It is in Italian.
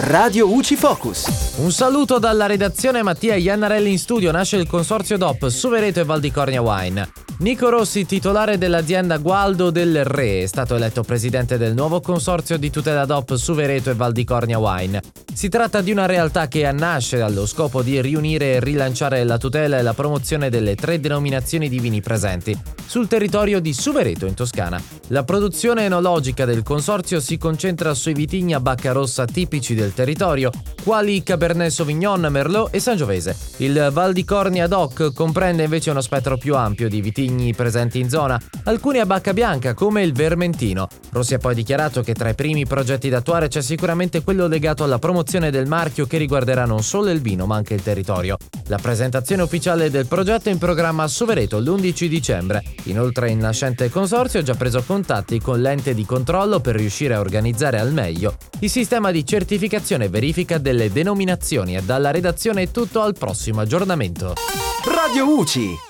Radio UCI Focus. Un saluto dalla redazione Mattia Iannarelli in studio. Nasce il consorzio DOP Suvereto e Valdicornia Wine. Nico Rossi, titolare dell'azienda Gualdo del Re, è stato eletto presidente del nuovo consorzio di tutela DOP Suvereto e Valdicornia Wine. Si tratta di una realtà che nasce allo scopo di riunire e rilanciare la tutela e la promozione delle tre denominazioni di vini presenti sul territorio di Suvereto in Toscana. La produzione enologica del consorzio si concentra sui vitigni a bacca rossa tipici del territorio, quali Cabernet Sauvignon, Merlot e Sangiovese. Il Val di Cornia DOC comprende invece uno spettro più ampio di vitigni presenti in zona, alcuni a bacca bianca come il Vermentino. Rossi ha poi dichiarato che tra i primi progetti da attuare c'è sicuramente quello legato alla promozione del marchio che riguarderà non solo il vino ma anche il territorio. La presentazione ufficiale del progetto è in programma a Sovereto l'11 dicembre. Inoltre il nascente consorzio ha già preso contatti con l'ente di controllo per riuscire a organizzare al meglio il sistema di certificazione e verifica delle denominazioni e dalla redazione è tutto al prossimo aggiornamento. Radio UCI